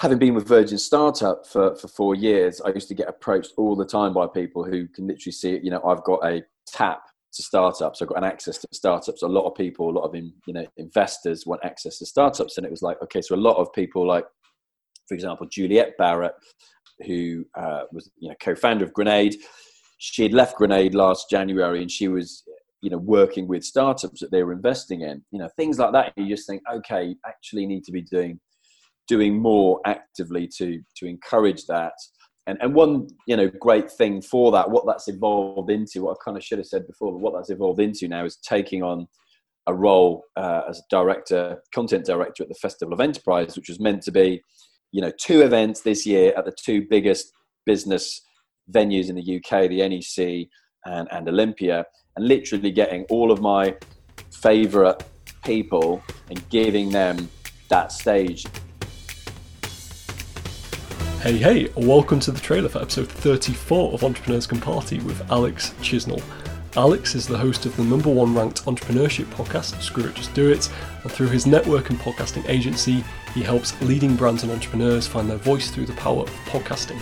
having been with Virgin Startup for, for four years, I used to get approached all the time by people who can literally see. You know, I've got a tap to startups. I've got an access to startups. A lot of people, a lot of you know investors want access to startups, and it was like okay, so a lot of people like, for example, Juliet Barratt, who uh, was you know co-founder of Grenade. She had left Grenade last January, and she was you know working with startups that they were investing in. You know things like that. You just think, okay, actually need to be doing doing more actively to to encourage that. And, and one you know great thing for that what that's evolved into what i kind of should have said before but what that's evolved into now is taking on a role uh, as director content director at the festival of enterprise which was meant to be you know two events this year at the two biggest business venues in the uk the nec and, and olympia and literally getting all of my favorite people and giving them that stage Hey, hey, welcome to the trailer for episode 34 of Entrepreneurs Can Party with Alex Chisnall. Alex is the host of the number one ranked entrepreneurship podcast, Screw It Just Do It, and through his network and podcasting agency, he helps leading brands and entrepreneurs find their voice through the power of podcasting.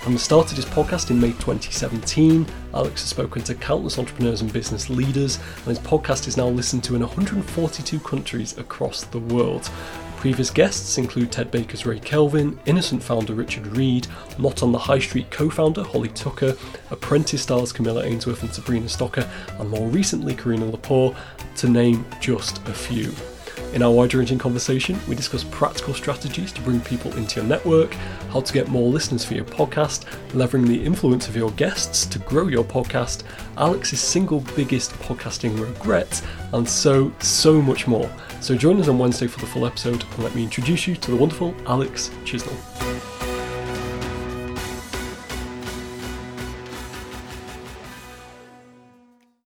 From started his podcast in May 2017, Alex has spoken to countless entrepreneurs and business leaders, and his podcast is now listened to in 142 countries across the world. Previous guests include Ted Baker's Ray Kelvin, Innocent founder Richard Reed, Not on the High Street co founder Holly Tucker, Apprentice stars Camilla Ainsworth and Sabrina Stocker, and more recently Carina Lepore, to name just a few. In our wide ranging conversation, we discuss practical strategies to bring people into your network, how to get more listeners for your podcast, leveraging the influence of your guests to grow your podcast, Alex's single biggest podcasting regret, and so, so much more. So join us on Wednesday for the full episode and let me introduce you to the wonderful Alex Chisnall.